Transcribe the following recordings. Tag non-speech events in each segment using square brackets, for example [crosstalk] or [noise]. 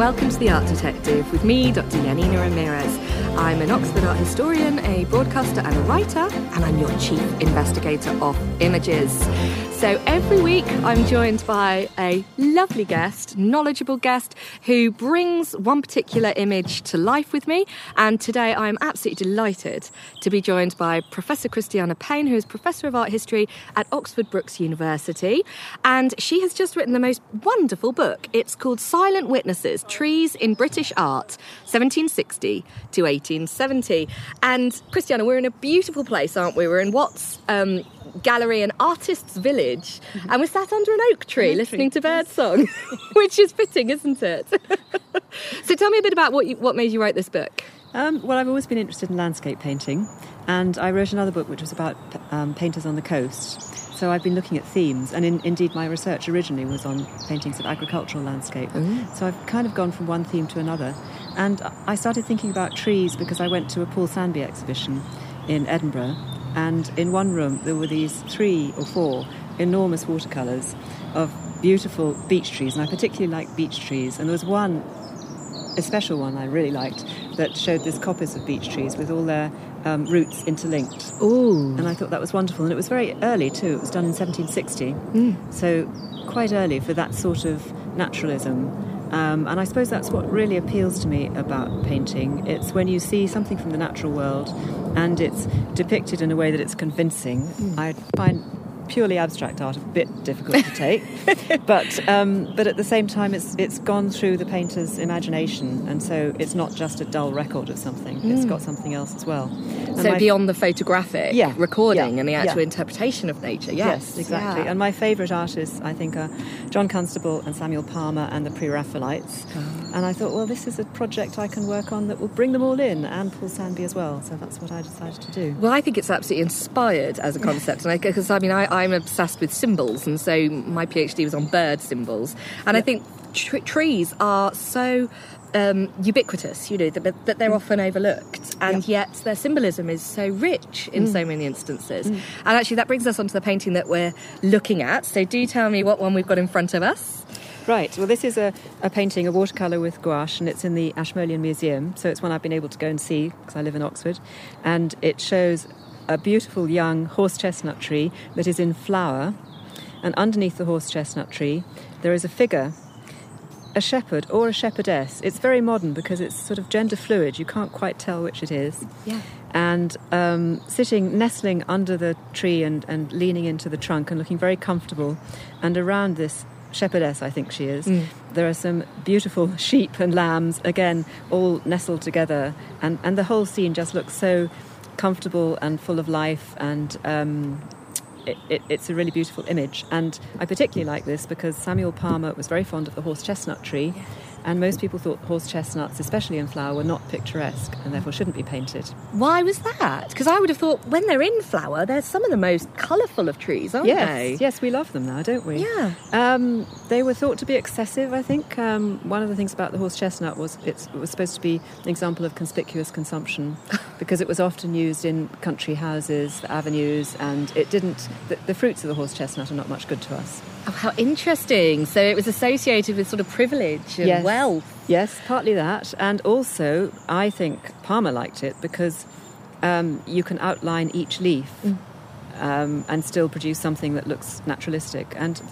Welcome to The Art Detective with me, Dr. Janina Ramirez. I'm an Oxford art historian, a broadcaster and a writer, and I'm your chief investigator of images. So every week I'm joined by a lovely guest, knowledgeable guest, who brings one particular image to life with me. And today I'm absolutely delighted to be joined by Professor Christiana Payne, who is Professor of Art History at Oxford Brookes University. And she has just written the most wonderful book. It's called Silent Witnesses Trees in British Art, 1760 to 1870. And Christiana, we're in a beautiful place, aren't we? We're in Watts um, Gallery and Artists Village, and we're sat under an oak tree An oak listening tree, to birdsong, [laughs] which is fitting, isn't it? [laughs] so tell me a bit about what, you, what made you write this book. Um, well, I've always been interested in landscape painting, and I wrote another book which was about um, painters on the coast. So I've been looking at themes, and in, indeed, my research originally was on paintings of agricultural landscape. So I've kind of gone from one theme to another. And I started thinking about trees because I went to a Paul Sandby exhibition in Edinburgh, and in one room there were these three or four enormous watercolours of beautiful beech trees, and I particularly like beech trees. And there was one a special one I really liked that showed this coppice of beech trees with all their um, roots interlinked. Ooh. And I thought that was wonderful. And it was very early too. It was done in 1760. So quite early for that sort of naturalism. Um, and I suppose that's what really appeals to me about painting. It's when you see something from the natural world and it's depicted in a way that it's convincing. I find purely abstract art a bit difficult to take, [laughs] but um, but at the same time, it's it's gone through the painter's imagination, and so it's not just a dull record of something. It's got something else as well. And So my- beyond the photographic Yeah, recording yeah, and the actual yeah. interpretation of nature, yes, Yes, exactly. And my favourite artists, I think, are John Constable and Samuel Palmer and the Pre-Raphaelites. Oh. And I thought, well, this is a project I can work on that will bring them all in, and Paul Sandby as well. So that's what I decided to do. Well, I think it's absolutely inspired as a concept, and because I, mean, I, I'm obsessed with symbols, and so my PhD was on bird symbols, and I think tr- trees are so. Um, ubiquitous, you know, that, that they're often overlooked, and yet their symbolism is so rich in so many instances. And actually, that brings us onto the painting that we're looking at. So, do tell me what one we've got in front of us. Right. Well, this is a, a painting, a watercolour with gouache, and it's in the Ashmolean Museum. So it's one I've been able to go and see because I live in Oxford. And it shows a beautiful young horse chestnut tree that is in flower. And underneath the horse chestnut tree, there is a figure, a shepherd or a shepherdess. It's very modern because it's sort of gender fluid. You can't quite tell which it is. Yeah. And um, sitting, nestling under the tree and, and leaning into the trunk and looking very comfortable. And around this shepherdess, I think she is, there are some beautiful [laughs] sheep and lambs, again, all nestled together. And, and the whole scene just looks so comfortable and full of life and um, it, it, it's a really beautiful image. And I particularly like this because Samuel Palmer was very fond of the horse chestnut tree. And most people thought horse chestnuts, especially in flower, were not picturesque and therefore shouldn't be painted. Why was that? Because I would have thought when they're in flower, they're some of the most colourful of trees, aren't yes, they? yes, Yes, we love them now, don't we? Yeah. Um, they were thought to be excessive. I think um, one of the things about the horse chestnut was it's, it was supposed to be an example of conspicuous consumption [laughs] because it was often used in country houses, avenues, and it didn't. The, the fruits of the horse chestnut are not much good to us. Oh, how interesting. So it was associated with sort of privilege and Yes. Wealth. Yes, partly that, and also I think Palmer liked it because um, you can outline each leaf um, and still produce something that looks naturalistic. And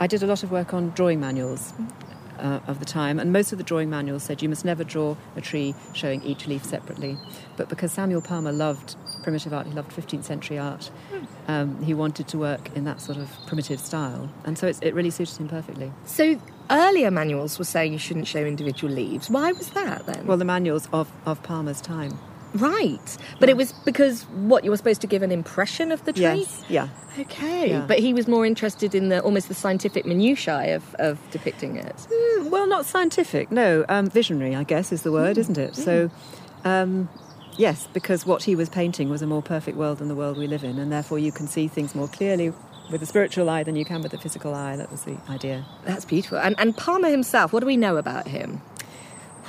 I did a lot of work on drawing manuals. Uh, of the time, and most of the drawing manuals said you must never draw a tree showing each leaf separately. But because Samuel Palmer loved primitive art, he loved 15th century art, um, he wanted to work in that sort of primitive style, and so it's, it really suited him perfectly. So earlier manuals were saying you shouldn't show individual leaves. Why was that then? Well, the manuals of, of Palmer's time. Right. But it was because what you were supposed to give an impression of the tree. Yes, yeah. Okay. Yeah. But he was more interested in the almost the scientific minutiae of, of depicting it. Mm, Well, not scientific, no. Um, visionary, I guess, is the word, isn't it? So, um, yes, because what he was painting was a more perfect world than the world we live in, and therefore you can see things more clearly with the spiritual eye than you can with the physical eye. That was the idea. That's beautiful. And, and Palmer himself, what do we know about him?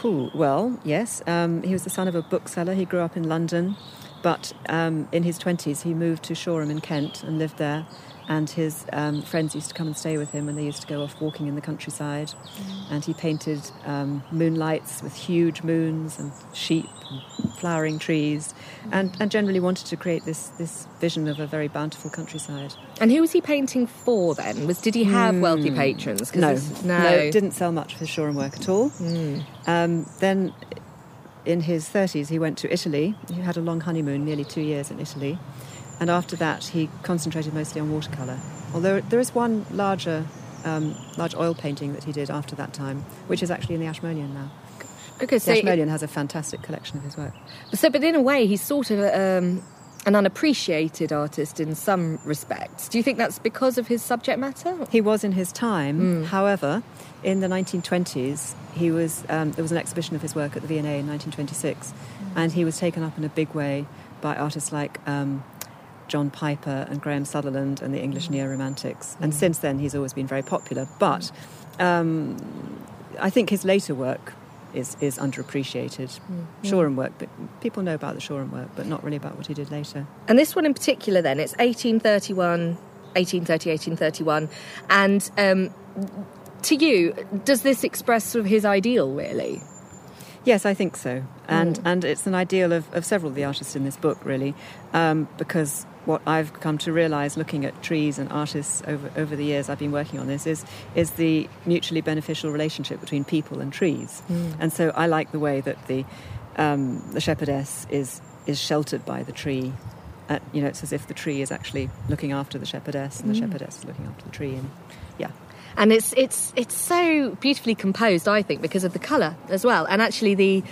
Well, yes. Um, he was the son of a bookseller. He grew up in London, but um, in his 20s he moved to Shoreham in Kent and lived there. And his um, friends used to come and stay with him and they used to go off walking in the countryside. And he painted um, moonlights with huge moons and sheep and flowering trees, and, and generally wanted to create this, this vision of a very bountiful countryside. And who was he painting for then? Was did he have wealthy patrons? No, this- no, didn't sell much his Shoreham work at all. Um, then, in his thirties, he went to Italy. He had a long honeymoon, nearly two years in Italy, and after that, he concentrated mostly on watercolor. Although there is one larger, um, large oil painting that he did after that time, which is actually in the Ashmolean now. Okay, The so Ashmolean has a fantastic collection of his work. so but in a way he's sort of um, an unappreciated artist in some respects. Do you think that's because of his subject matter? He was in his time. However, in the 1920s, he was um, there was an exhibition of his work at the V&A in 1926, and he was taken up in a big way by artists like um, John Piper and Graham Sutherland and the English neo-romantics. And since then, he's always been very popular. But um, I think his later work is, is underappreciated. Shoreham work, but people know about the Shoreham work, but not really about what he did later. And this one in particular, then, it's 1831, 1830, 1831. And um, to you, does this express sort of his ideal, really? Yes, I think so, and and it's an ideal of, of several of the artists in this book, really, um, because what I've come to realise, looking at trees and artists over over the years I've been working on this, is is the mutually beneficial relationship between people and trees, and so I like the way that the um, the shepherdess is is sheltered by the tree. Uh, you know, it's as if the tree is actually looking after the shepherdess, and the shepherdess is looking after the tree, and yeah. And it's it's it's so beautifully composed, I think, because of the colour as well, and actually the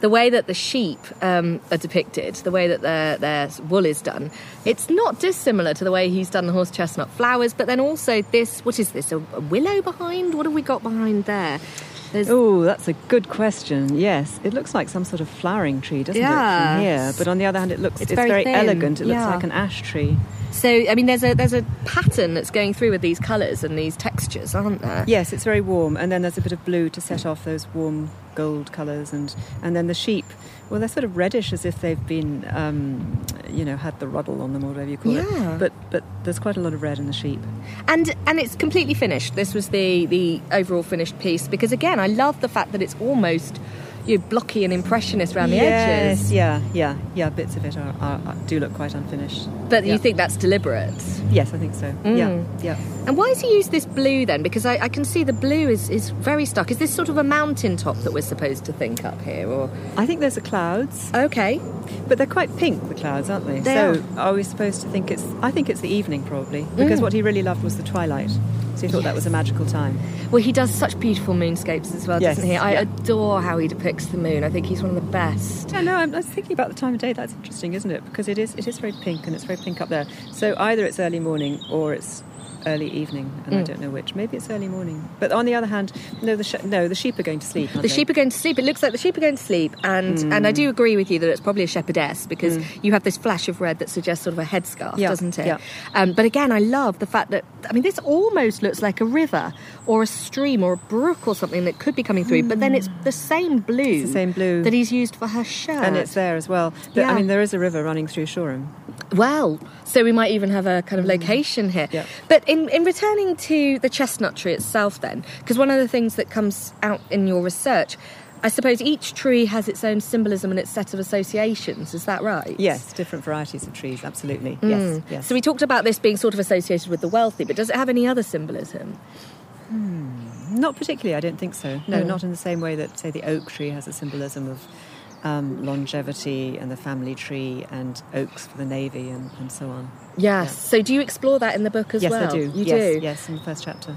the way that the sheep um, are depicted, the way that their their wool is done, it's not dissimilar to the way he's done the horse chestnut flowers. But then also this, what is this? A, a willow behind? What have we got behind there? Oh, that's a good question. Yes, it looks like some sort of flowering tree, doesn't it, from here? But on the other hand, it looks It's it's, very very, elegant. It yeah. looks like an ash tree. So I mean, there's a there's a pattern that's going through with these colours and these textures, aren't there? Yes, it's very warm, and then there's a bit of blue to set off those warm gold colours, and and then the sheep. Well, they're sort of reddish, as if they've been, um, you know, had the ruddle on them or whatever you call Yeah. it. But but there's quite a lot of red in the sheep. and and it's completely finished. This was the the overall finished piece because again, I love the fact that it's almost you know, blocky and impressionist around the yes, edges. yeah, yeah, yeah. Bits of it are, are, are, do look quite unfinished. But Yeah. you think that's deliberate. Yes, I think so. Mm. Yeah, yeah. And why has he used this blue then? Because I, I can see the blue is, is very stuck. Is this sort of a mountain top that we're supposed to think up here, or I think there's the clouds. okay? But they're quite pink, the clouds, aren't they? They so are. we supposed to think it's? I think it's the evening probably, because mm. what he really loved was the twilight. So he thought that was a magical time. Well, he does such beautiful moonscapes as well, Yes, doesn't he? I yeah. adore how he depicts the moon. I think he's one of the best. Yeah, no, I'm, I was thinking about the time of day. That's interesting, isn't it? Because it is, it is very pink, and it's very pink up there. So either it's early morning or it's early evening, and Mm. I don't know which. Maybe it's early morning. But on the other hand, no, the sh- no, the sheep are going to sleep. The they? sheep are going to sleep. It looks like the sheep are going to sleep, and and I do agree with you that it's probably a shepherdess because you have this flash of red that suggests sort of a headscarf, Yeah, doesn't it? yeah. Um, but again, I love the fact that I mean, this almost looks like a river or a stream or a brook or something that could be coming through, but then it's the same blue, the same blue. that he's used for her shirt, and it's there as well. But Yeah. I mean, there is a river running through Shoreham. Well, so we might even have a kind of mm. location here. Yeah. But in, in returning to the chestnut tree itself, then, because one of the things that comes out in your research, I suppose each tree has its own symbolism and its set of associations. Is that right? Yes, different varieties of trees. Absolutely. Mm. Yes. Yes. So we talked about this being sort of associated with the wealthy, but does it have any other symbolism? Hmm, not particularly, I don't think so. No, mm. not in the same way that, say, the oak tree has a symbolism of um, longevity and the family tree and oaks for the navy and, and so on. Yes. So do you explore that in the book as yes, well? Yes, I do. You yes, do. Yes, in the first chapter.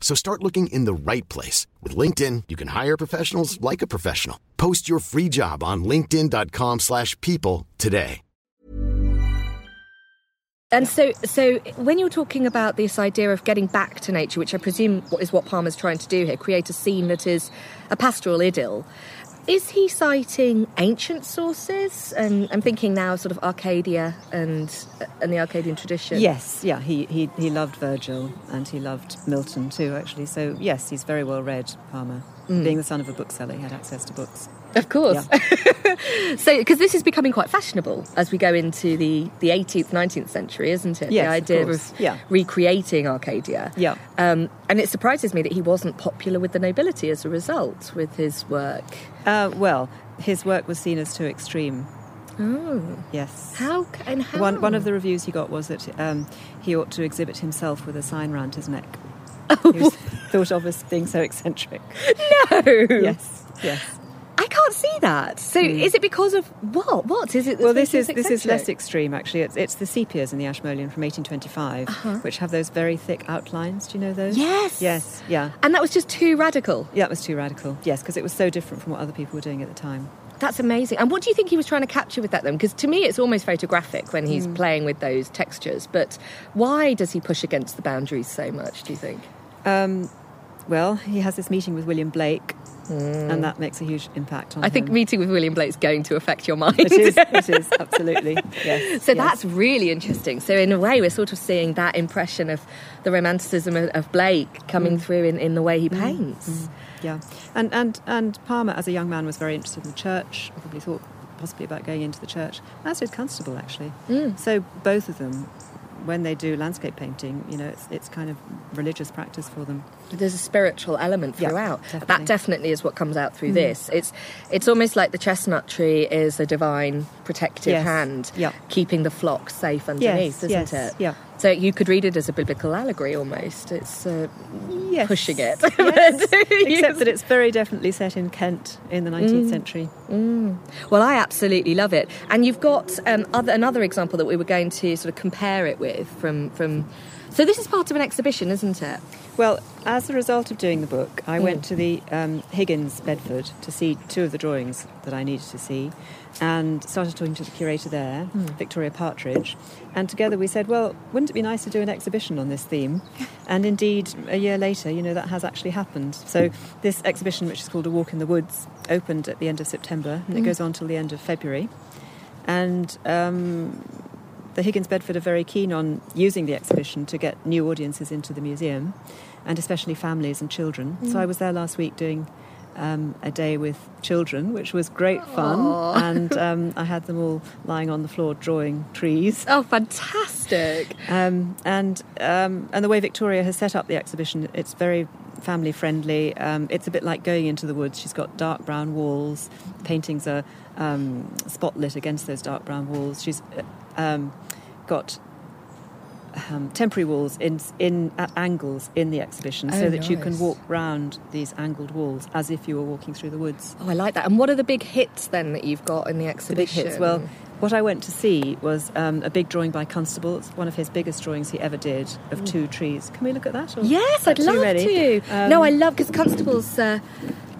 So start looking in the right place. With LinkedIn, you can hire professionals like a professional. Post your free job on linkedin.com slash people today. And so, so when you're talking about this idea of getting back to nature, which I presume is what Palmer's trying to do here, create a scene that is a pastoral idyll, is he citing ancient sources? And I'm thinking now, sort of Arcadia and uh, and the Arcadian tradition. Yes, yeah, he, he, he loved Virgil and he loved Milton too, actually. So, yes, he's very well read, Palmer. Mm. Being the son of a bookseller, he had access to books. Of course. [laughs] so, because this is becoming quite fashionable as we go into the, the 18th, 19th century, isn't it? Yes, the idea course. of Yeah. recreating Arcadia. Yeah. Um, and it surprises me that he wasn't popular with the nobility as a result with his work. Uh, well, his work was seen as too extreme. Oh. Yes. How? And how? One, one of the reviews he got was that um, he ought to exhibit himself with a sign round his neck. Oh. [laughs] He was thought of as being so eccentric. No. Yes, yes. I can't see that. So, is it because of what? What is it? Well, this is this is less extreme actually. It's, it's the sepias in the Ashmolean from 1825, which have those very thick outlines. Do you know those? Uh-huh. Yes. Yes. Yeah. And that was just too radical. Yeah, that was too radical. Yes, because it was so different from what other people were doing at the time. That's amazing. And what do you think he was trying to capture with that then? Because to me, it's almost photographic when he's playing with those textures. But why does he push against the boundaries so much? Do you think? Um, well, he has this meeting with William Blake, and that makes a huge impact on I think meeting with William Blake's going to affect your mind. it is. It is [laughs] absolutely. Yes. So yes. that's really interesting. So in a way, we're sort of seeing that impression of the romanticism of, of Blake coming Mm. through in, in the way he paints. Yeah, and and and Palmer, as a young man, was very interested in the church. Probably thought possibly about going into the church. As did Constable, actually. Mm. So both of them when they do landscape painting, you know, it's, it's kind of religious practice for them. There's a spiritual element Yeah, throughout. definitely. That definitely is what comes out through mm. this. It's it's almost like the chestnut tree is a divine protective Yes. hand, Yeah. keeping the flock safe underneath, isn't yes, it? yeah. So you could read it as a biblical allegory almost. It's uh, Yes. pushing it. Yes. [laughs] Except [laughs] that it's very definitely set in Kent in the 19th century. Well, I absolutely love it. And you've got um, other, another example that we were going to sort of compare it with from, from. So this is part of an exhibition, isn't it? Well, as a result of doing the book, I went to the um, Higgins Bedford to see two of the drawings that I needed to see and started talking to the curator there, Victoria Partridge. And together we said, well, wouldn't it be nice to do an exhibition on this theme? [laughs] And indeed, a year later, you know, that has actually happened. So this exhibition, which is called A Walk in the Woods, opened at the end of September and it goes on till the end of February. And um, the Higgins Bedford are very keen on using the exhibition to get new audiences into the museum, and especially families and children. So I was there last week doing um, a day with children, which was great fun, and [laughs] um, I had them all lying on the floor drawing trees. Oh, fantastic! Um, and um, and the way Victoria has set up the exhibition, it's very family friendly. Um, it's a bit like going into the woods. She's got dark brown walls. Paintings are um, spotlit against those dark brown walls. She's uh, um, got um, temporary walls in in at angles in the exhibition, so Oh, that you can walk round these angled walls as if you were walking through the woods. Oh, I like that. And what are the big hits then that you've got in the exhibition? The big hits. Well, what I went to see was um, a big drawing by Constable. It's one of his biggest drawings he ever did of two trees. Can we look at that? Yes, I'd love ready? to. Um, no, I love because Constable's uh,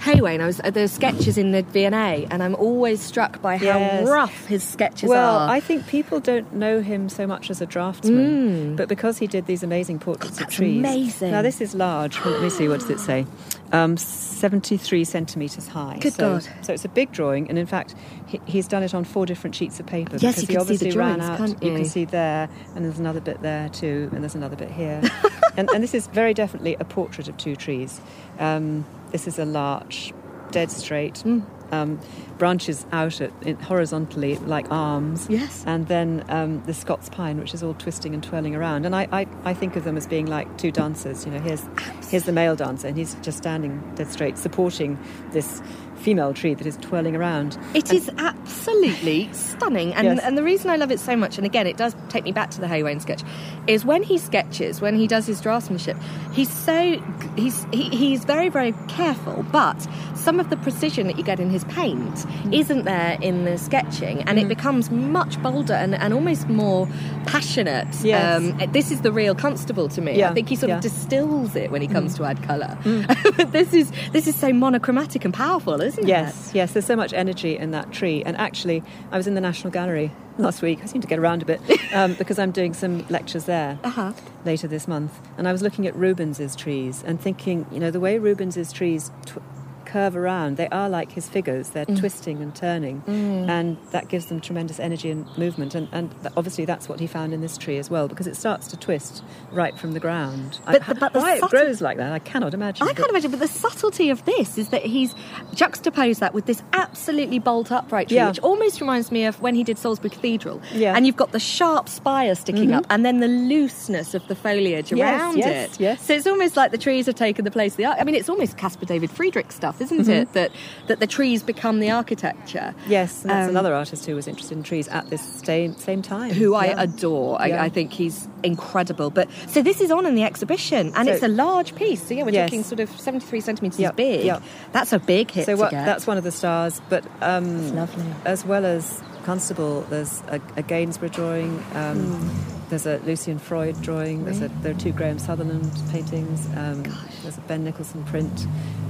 Haywain. I was uh, there's sketches in the V&A, and I'm always struck by how Yes. rough his sketches Well, are. Well, I think people don't know him so much as a draftsman, but because he did these amazing portraits God, of trees. amazing. Now this is large. Let me see. What does it say? Um, Seventy-three centimeters high. Good so, God. So it's a big drawing, and in fact, he, he's done it on four different sheets of paper. Yes, because you he can see the obviously ran out. can't You you? can see there, and there's another bit there too, and there's another bit here, [laughs] and, and this is very definitely a portrait of two trees. Um, this is a larch, dead straight. Mm. Um, branches out at, in, horizontally like arms. Yes. And then um, the Scots pine, which is all twisting and twirling around. And I, I, I think of them as being like two dancers. You know, here's, here's the male dancer, and he's just standing dead straight, supporting this female tree that is twirling around. It is absolutely stunning, and Yes. and the reason I love it so much, and again, it does take me back to the Haywain sketch, is when he sketches, when he does his draftsmanship, he's so he's he, he's very very careful, but some of the precision that you get in his paint Mm. isn't there in the sketching, and it becomes much bolder and, and almost more passionate. Um, this is the real Constable to me. I think he sort yeah. of distills it when he comes to add colour. Mm. [laughs] this is this is so monochromatic and powerful, isn't it? Yes, yes, there's so much energy in that tree. And actually, I was in the National Gallery last week. I seem to get around a bit [laughs] um, because I'm doing some lectures there Uh-huh. later this month. And I was looking at Rubens's trees and thinking, you know, the way Rubens's trees tw- curve around, they are like his figures. They're Mm. twisting and turning. And that gives them tremendous energy and movement. And, and obviously, that's what he found in this tree as well because it starts to twist right from the ground. But I- but why it grows like that, I cannot imagine. I can't imagine, but the subtlety of this is that he's juxtaposed that with this absolutely bolt upright tree, Yeah. which almost reminds me of when he did Salisbury Cathedral. Yeah. And you've got the sharp spire sticking up, and then the looseness of the foliage Yes, around yes, it. yes. So it's almost like the trees have taken the place of the art. I mean, it's almost Caspar David Friedrich stuff, isn't Mm-hmm. it? That that the trees become the architecture. Yes, and that's Um, another artist who was interested in trees at this same same time. who I Yeah. adore. Yeah. I, I think he's incredible. But so this is on in the exhibition, and So- it's a large piece. So yeah, we're Yes. talking sort of seventy-three centimeters Yep, big. yep. That's a big hit. So what, that's one of the stars. But um, lovely. as well as Constable, there's a, a Gainsborough drawing. Um, Hmm. There's a Lucian Freud drawing. There's a, there are two Graham Sutherland paintings. Um, there's a Ben Nicholson print.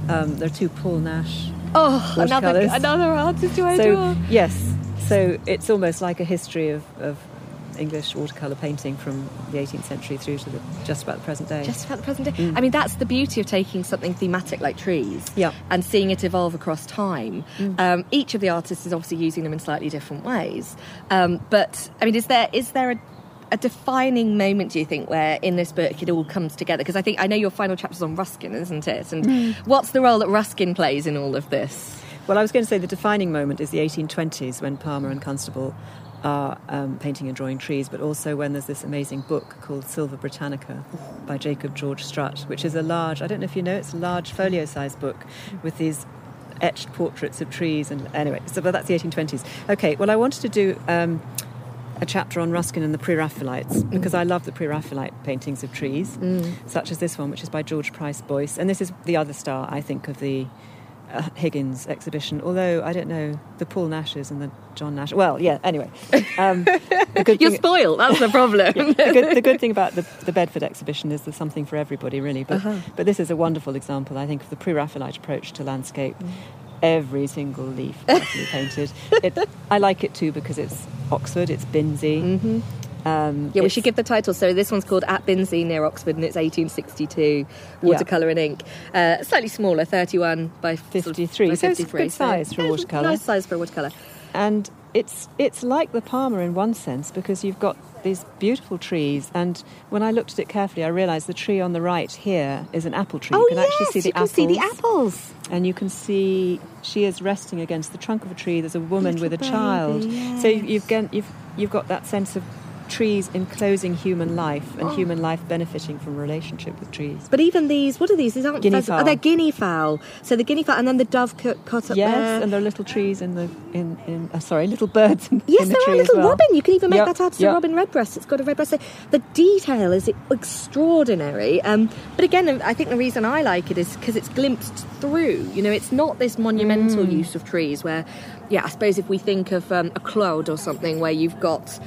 Um, there are two Paul Nash. oh another another artist So yes, so it's almost like a history of, of English watercolor painting from the 18th century through to the, just about the present day. Just about the present day. I mean, that's the beauty of taking something thematic like trees Yeah. and seeing it evolve across time. Um, each of the artists is obviously using them in slightly different ways. Um, but, I mean, is there is there a, a defining moment, do you think, where in this book it all comes together? Because I think I know your final chapter's on Ruskin, isn't it? And what's the role that Ruskin plays in all of this? Well, I was going to say the defining moment is the 1820s when Palmer and Constable are um, painting and drawing trees, but also when there's this amazing book called Sylva Britannica by Jacob George Strutt, which is a large, I don't know if you know, it's a large folio sized book with these etched portraits of trees. And anyway, so but that's the 1820s. Okay, well, I wanted to do. Um, a chapter on Ruskin and the Pre Raphaelites because I love the Pre Raphaelite paintings of trees, such as this one, which is by George Price Boyce. And this is the other star, I think, of the Uh, Higgins exhibition. Although I don't know the Paul Nashes and the John Nash. Well, yeah. Anyway, um, [laughs] You're spoiled. That's the problem. [laughs] the, good, the good thing about the, the Bedford exhibition is there's something for everybody, really. But, uh-huh. but this is a wonderful example, I think, of the pre Raphaelite approach to landscape. Every single leaf carefully painted. It, I like it too because it's Oxford, it's Binsey. Mm-hmm. Um, Yeah, we should give the title. So this one's called At Binsey near Oxford, and it's 1862 watercolor and ink. Uh, slightly smaller, 31 by sort of- 53. So it's a good size for a yeah, it's watercolour. Nice size for watercolor. and it's it's like the Palmer in one sense because you've got these beautiful trees and when I looked at it carefully I realised the tree on the right here is an apple tree. Oh you can actually yes, see the you can apples. see the apples. and you can see she is resting against the trunk of a tree. There's a woman Little with a baby, child. So you've you've you've got that sense of trees enclosing human life Oh. and human life benefiting from relationship with trees. But even these, what are these? These aren't Guinea pheasants. Oh, fowl. they're guinea fowl. So the guinea fowl, and then the dove cut, cut up yes, there. and there are little trees in the in, in uh, sorry, little birds in, Yes, in the there are tree as little well. robin. You can even make Yep, that out as yep. a robin redbreast. It's got a redbreast. The detail is extraordinary. Um, but again, I think the reason I like it is because it's glimpsed through. You know, it's not this monumental Mm. use of trees where, yeah, I suppose if we think of um, a Claude or something where you've got.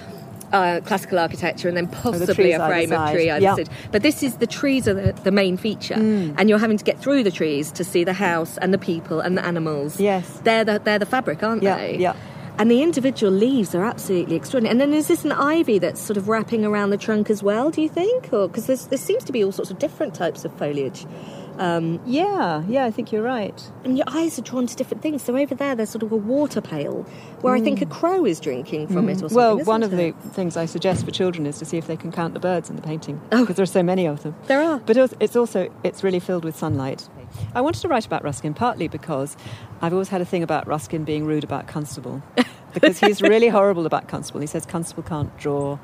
Uh, classical architecture and then possibly a frame of tree either side. But this is the trees are the, the main feature, Mm. and you're having to get through the trees to see the house and the people and the animals. Yes. they're the they're the fabric, aren't Yeah, they? yeah. And the individual leaves are absolutely extraordinary. And then is this an ivy that's sort of wrapping around the trunk as well. Do you think? Or because there seems to be all sorts of different types of foliage. Um, Yeah, yeah, I think you're right. and your eyes are drawn to different things. So over there, there's sort of a water pail where I think a crow is drinking from it or something. Mm. Well, one of it? the things I suggest for children is to see if they can count the birds in the painting Oh. because there are so many of them. There are. But it's- it's also it's really filled with sunlight. I wanted to write about Ruskin partly because I've always had a thing about Ruskin being rude about Constable [laughs] because he's really horrible about Constable. He says Constable can't draw.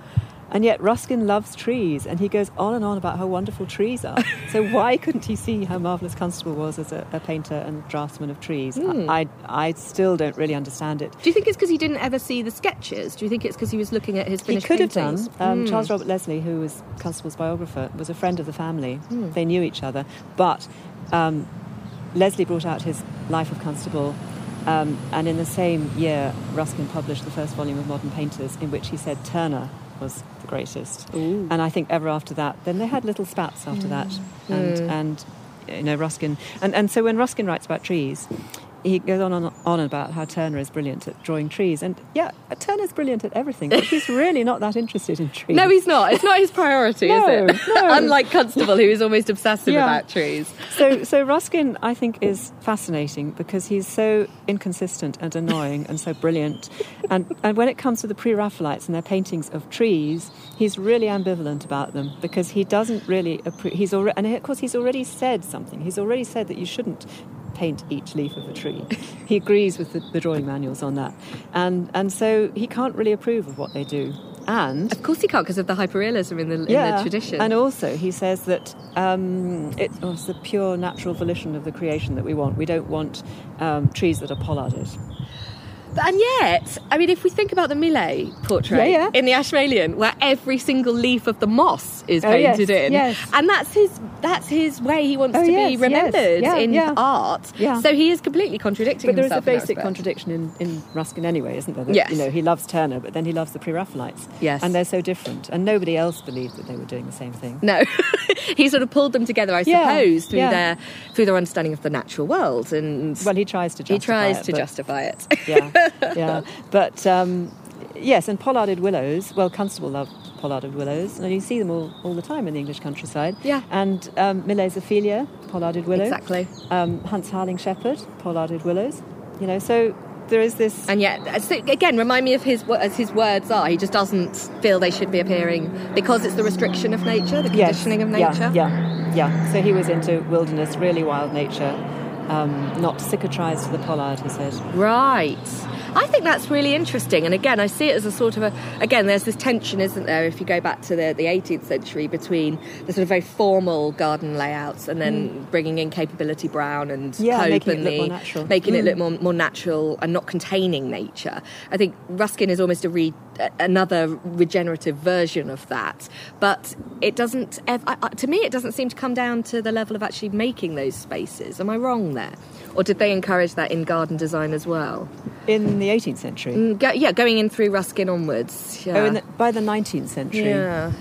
And yet Ruskin loves trees and he goes on and on about how wonderful trees are. so [laughs] why couldn't he see how marvellous Constable was as a, a painter and draftsman of trees? Hmm. I, I, still don't really understand it. Do you think it's because he didn't ever see the sketches? Do you think it's because he was looking at his finished He could have paintings? done. Um, Mm. Charles Robert Leslie, who was Constable's biographer, was a friend of the family. Hmm. They knew each other. But um, Leslie brought out his Life of Constable, um, and in the same year, Ruskin published the first volume of Modern Painters, in which he said Turner was the greatest. And I think ever after that, then they had little spats after that. Hmm. And, and you know, Ruskin. And, and so when Ruskin writes about trees, he goes on and on about how Turner is brilliant at drawing trees. And yeah, Turner's brilliant at everything, but he's really not that interested in trees. No, he's not. It's not his priority, No, is it? no. [laughs] Unlike Constable, who is almost obsessive Yeah. about trees. so, so Ruskin, I think, is fascinating because he's so inconsistent and annoying and so brilliant. And, and when it comes to the pre-Raphaelites and their paintings of trees, he's really ambivalent about them because he doesn't really. Appre- he's already, and of course, he's already said something. He's already said that you shouldn't paint each leaf of a tree. he agrees with the, the drawing manuals on that, and and so he can't really approve of what they do. And Of course he can't because of the hyperrealism in the, in the tradition. and also, he says that um, it, oh, it's the pure natural volition of the creation that we want. We don't want um, trees that are pollarded. And yet, I mean, if we think about the Millais portrait Yeah, yeah. in the Ashmolean, where every single leaf of the moss is Oh, yes, painted in, yes. and that's his that's his way he wants Oh, to yes, be yes. remembered Yeah, in yeah. art. Yeah. So he is completely contradicting But there is a himself. in that basic contradiction in, in Ruskin anyway, isn't there? That, Yes. You know, he loves Turner, but then he loves the Pre-Raphaelites. Yes. And they're so different. And nobody else believed that they were doing the same thing. No, [laughs] he sort of pulled them together, I Yeah, suppose, through yeah. their through their understanding of the natural world, and Well, he tries to justify it. he tries it, to justify it. yeah, [laughs] [laughs] yeah. But um, yes, and pollarded willows. Well, Constable loved pollarded willows, and you see them all, all the time in the English countryside. Yeah. And um, Millais's Ophelia, pollarded willow. Exactly. Um, Hunt's Hireling Shepherd, pollarded willows. You know, so there is this. And yet, uh, so again, remind me of his as his words are. He just doesn't feel they should be appearing because it's the restriction of nature, the yes, conditioning of yeah, nature. Yeah, yeah. So he was into wilderness, really wild nature, um, not cicatrized to the pollard. He said. Right. I think that's really interesting. And again, I see it as a sort of a, again, there's this tension, isn't there, if you go back to the, the 18th century between the sort of very formal garden layouts and then mm. bringing in capability brown and yeah, cope making and it the, natural. making mm. it look more, more natural and not containing nature. I think Ruskin is almost a re, another regenerative version of that. But it doesn't, to me, it doesn't seem to come down to the level of actually making those spaces. Am I wrong there? Or did they encourage that in garden design as well? In the 18th century? Mm, go, yeah, going in through Ruskin onwards. Yeah. Oh, the, by the 19th century? Yeah.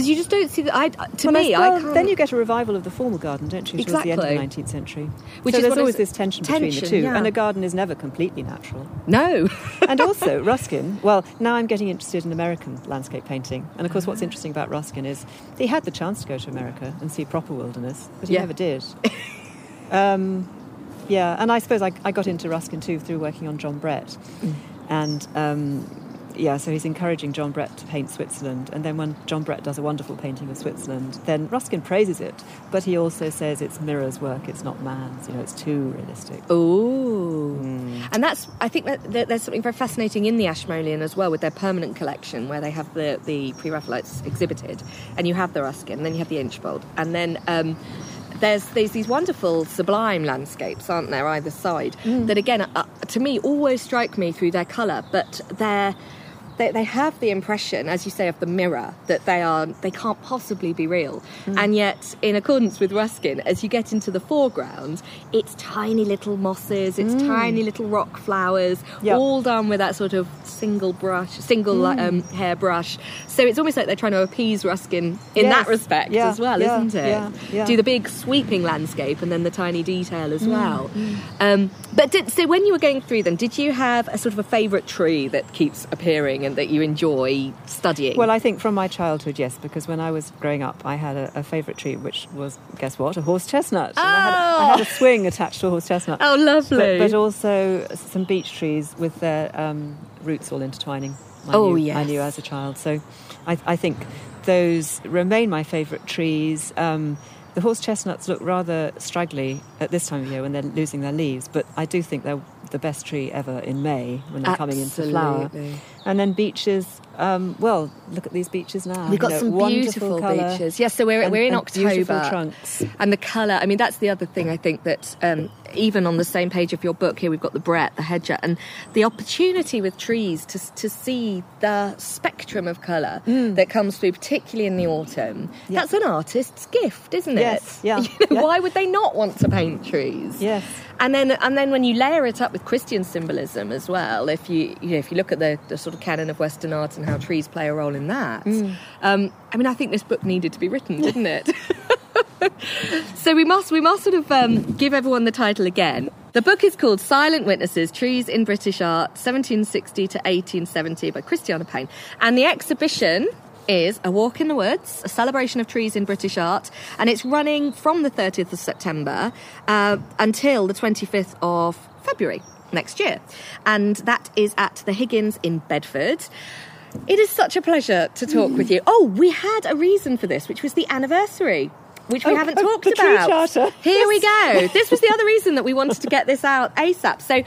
Because you just don't see that. I, to well, me, well, I can't... then you get a revival of the formal garden, don't you? Towards exactly. the end of the 19th century. Which so is there's always this tension, tension, between the two, yeah. and a garden is never completely natural. No. [laughs] and also [laughs] Ruskin. Well, now I'm getting interested in American landscape painting, and of course, what's interesting about Ruskin is he had the chance to go to America and see proper wilderness, but he Yeah. never did. [laughs] um, yeah, and I suppose I, I got into Ruskin too through working on John Brett, and. Um, yeah, so he's encouraging John Brett to paint Switzerland. And then when John Brett does a wonderful painting of Switzerland, then Ruskin praises it, but he also says it's Mirror's work, it's not man's. You know, it's too realistic. Ooh. And that's, I think that that there's something very fascinating in the Ashmolean as well with their permanent collection where they have the, the Pre Raphaelites exhibited. And you have the Ruskin, and then you have the Inchbold. And then. Um, there's, there's these wonderful sublime landscapes, aren't there, either side, that again, uh, to me, always strike me through their colour, but they're they, they have the impression, as you say, of the mirror that they are they can't possibly be real. And yet, in accordance with Ruskin, as you get into the foreground, it's tiny little mosses, it's tiny little rock flowers, Yep. all done with that sort of single brush, single um, hair brush. So it's almost like they're trying to appease Ruskin in Yes. that respect Yeah, as well, yeah, isn't it? yeah. Do the big sweeping landscape and then the tiny detail Mm, as well. Um, but did, so when you were going through them, did you have a sort of a favourite tree that keeps appearing that you enjoy studying? Well, I think from my childhood, yes, because when I was growing up, I had a, a favourite tree, which was, guess what, a horse chestnut. And I, had, I had a swing attached to a horse chestnut. oh, lovely. But, but also some beech trees with their um, roots all intertwining. I Oh, knew, yes. I knew as a child. So I, I think those remain my favourite trees. Um, the horse chestnuts look rather straggly at this time of year when they're losing their leaves, but I do think they're the best tree ever in May when they're coming into flower. Absolutely. And then beeches, um, well, look at these beeches now. We've got you know, some beautiful beaches. Yes, so we're, and- we're in and beautiful October. trunks. And the colour, I mean, that's the other thing I think that um, even on the same page of your book, here we've got the Brett, the Hedger, and the opportunity with trees to, to see the spectrum of colour that comes through, particularly in the autumn. Mm. Yeah. That's an artist's gift, isn't it? Yes, yeah, [laughs] You know, yeah. Why would they not want to paint trees? Yes. And then, and then when you layer it up with Christian symbolism as well, if you, you know, if you look at the, the sort of canon of Western art and how trees play a role in that, Mm. um, I mean, I think this book needed to be written, didn't it? [laughs] [laughs] so we must, we must sort of um, give everyone the title again. The book is called Silent Witnesses: Trees in British Art, 1760 to 1870, by Christiana Payne, and the exhibition is A Walk in the Woods, a celebration of trees in British art, and it's running from the 30th of September uh, until the 25th of February next year. And that is at the Higgins in Bedford. It is such a pleasure to talk with you. Oh, we had a reason for this, which was the anniversary. Which we Oh, haven't oh, talked about. charter. Here we go. [laughs] This was the other reason that we wanted to get this out ASAP. So,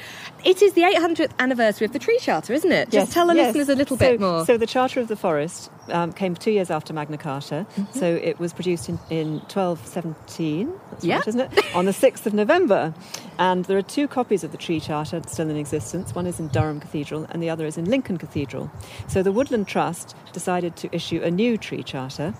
it is the 800th anniversary of the Tree Charter, isn't it? Just Yes, tell the yes. listeners a little So- bit more. So the Charter of the Forest um, came two years after Magna Carta. Mm-hmm. So it was produced in, in 1217, that's Yeah. right, isn't it? [laughs] On the 6th of November. And there are two copies of the Tree Charter still in existence. One is in Durham Cathedral and the other is in Lincoln Cathedral. So the Woodland Trust decided to issue a new Tree Charter,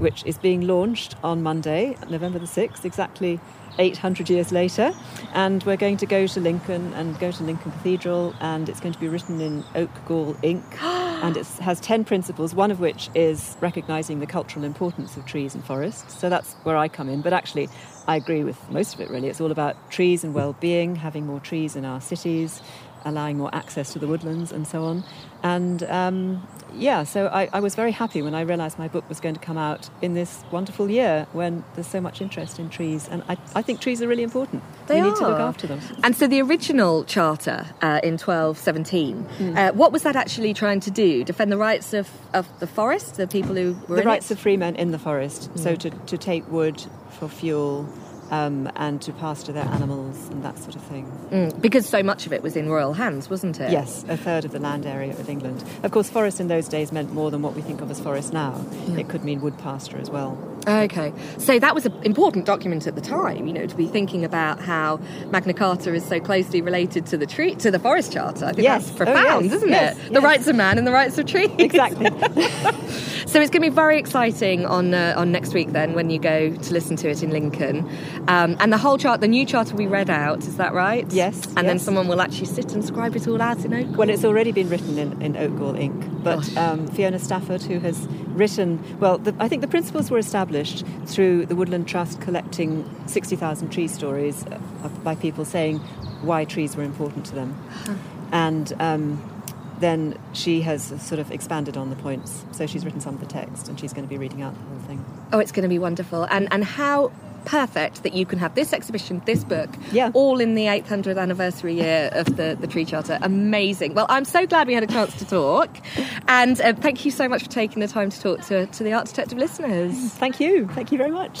which is being launched on Monday, November the 6th, exactly 800 years later. And we're going to go to Lincoln and go to Lincoln Cathedral, and it's going to be written in oak gall ink. [gasps] and it has 10 principles, one of which is recognising the cultural importance of trees and forests. So that's where I come in. But actually, I agree with most of it, really. It's all about trees and well being, having more trees in our cities, allowing more access to the woodlands, and so on. And um, yeah, so I, I was very happy when I realised my book was going to come out in this wonderful year when there's so much interest in trees. And I, I think trees are really important. They we need to look after them. And so the original charter uh, in 1217, Hmm. uh, what was that actually trying to do? Defend the rights of, of the forest, the people who were the rights it? of free men in the forest. So to, to take wood for fuel um, and to pasture their animals and that sort of thing. Mm, because so much of it was in royal hands, wasn't it? Yes, a third of the land area of England. Of course, forest in those days meant more than what we think of as forest now. Yeah. It could mean wood pasture as well. Okay, so that was an important document at the time, you know, to be thinking about how Magna Carta is so closely related to the tree, to the Forest Charter. I think yes. that's profound, oh, yes. isn't yes. it? The rights of man and the rights of trees. Exactly. [laughs] [laughs] so it's going to be very exciting on uh, on next week then when you go to listen to it in Lincoln, um, and the whole chart, the new charter will be read out. Is that right? Yes. And yes. then someone will actually sit and scribe it all out in oak. Well, it's already been written in, in oak gall ink, but um, Fiona Stafford, who has written, well, the, I think the principles were established through the Woodland Trust collecting 60,000 tree stories uh, by people saying why trees were important to them. Huh. And um, then she has sort of expanded on the points. So she's written some of the text and she's going to be reading out the whole thing. Oh, it's going to be wonderful. And, and how perfect that you can have this exhibition, this book, yeah. all in the 800th anniversary year of the, the Tree Charter. Amazing. Well, I'm so glad we had a chance to talk. And uh, thank you so much for taking the time to talk to, to the Art Detective listeners. Thank you. Thank you very much.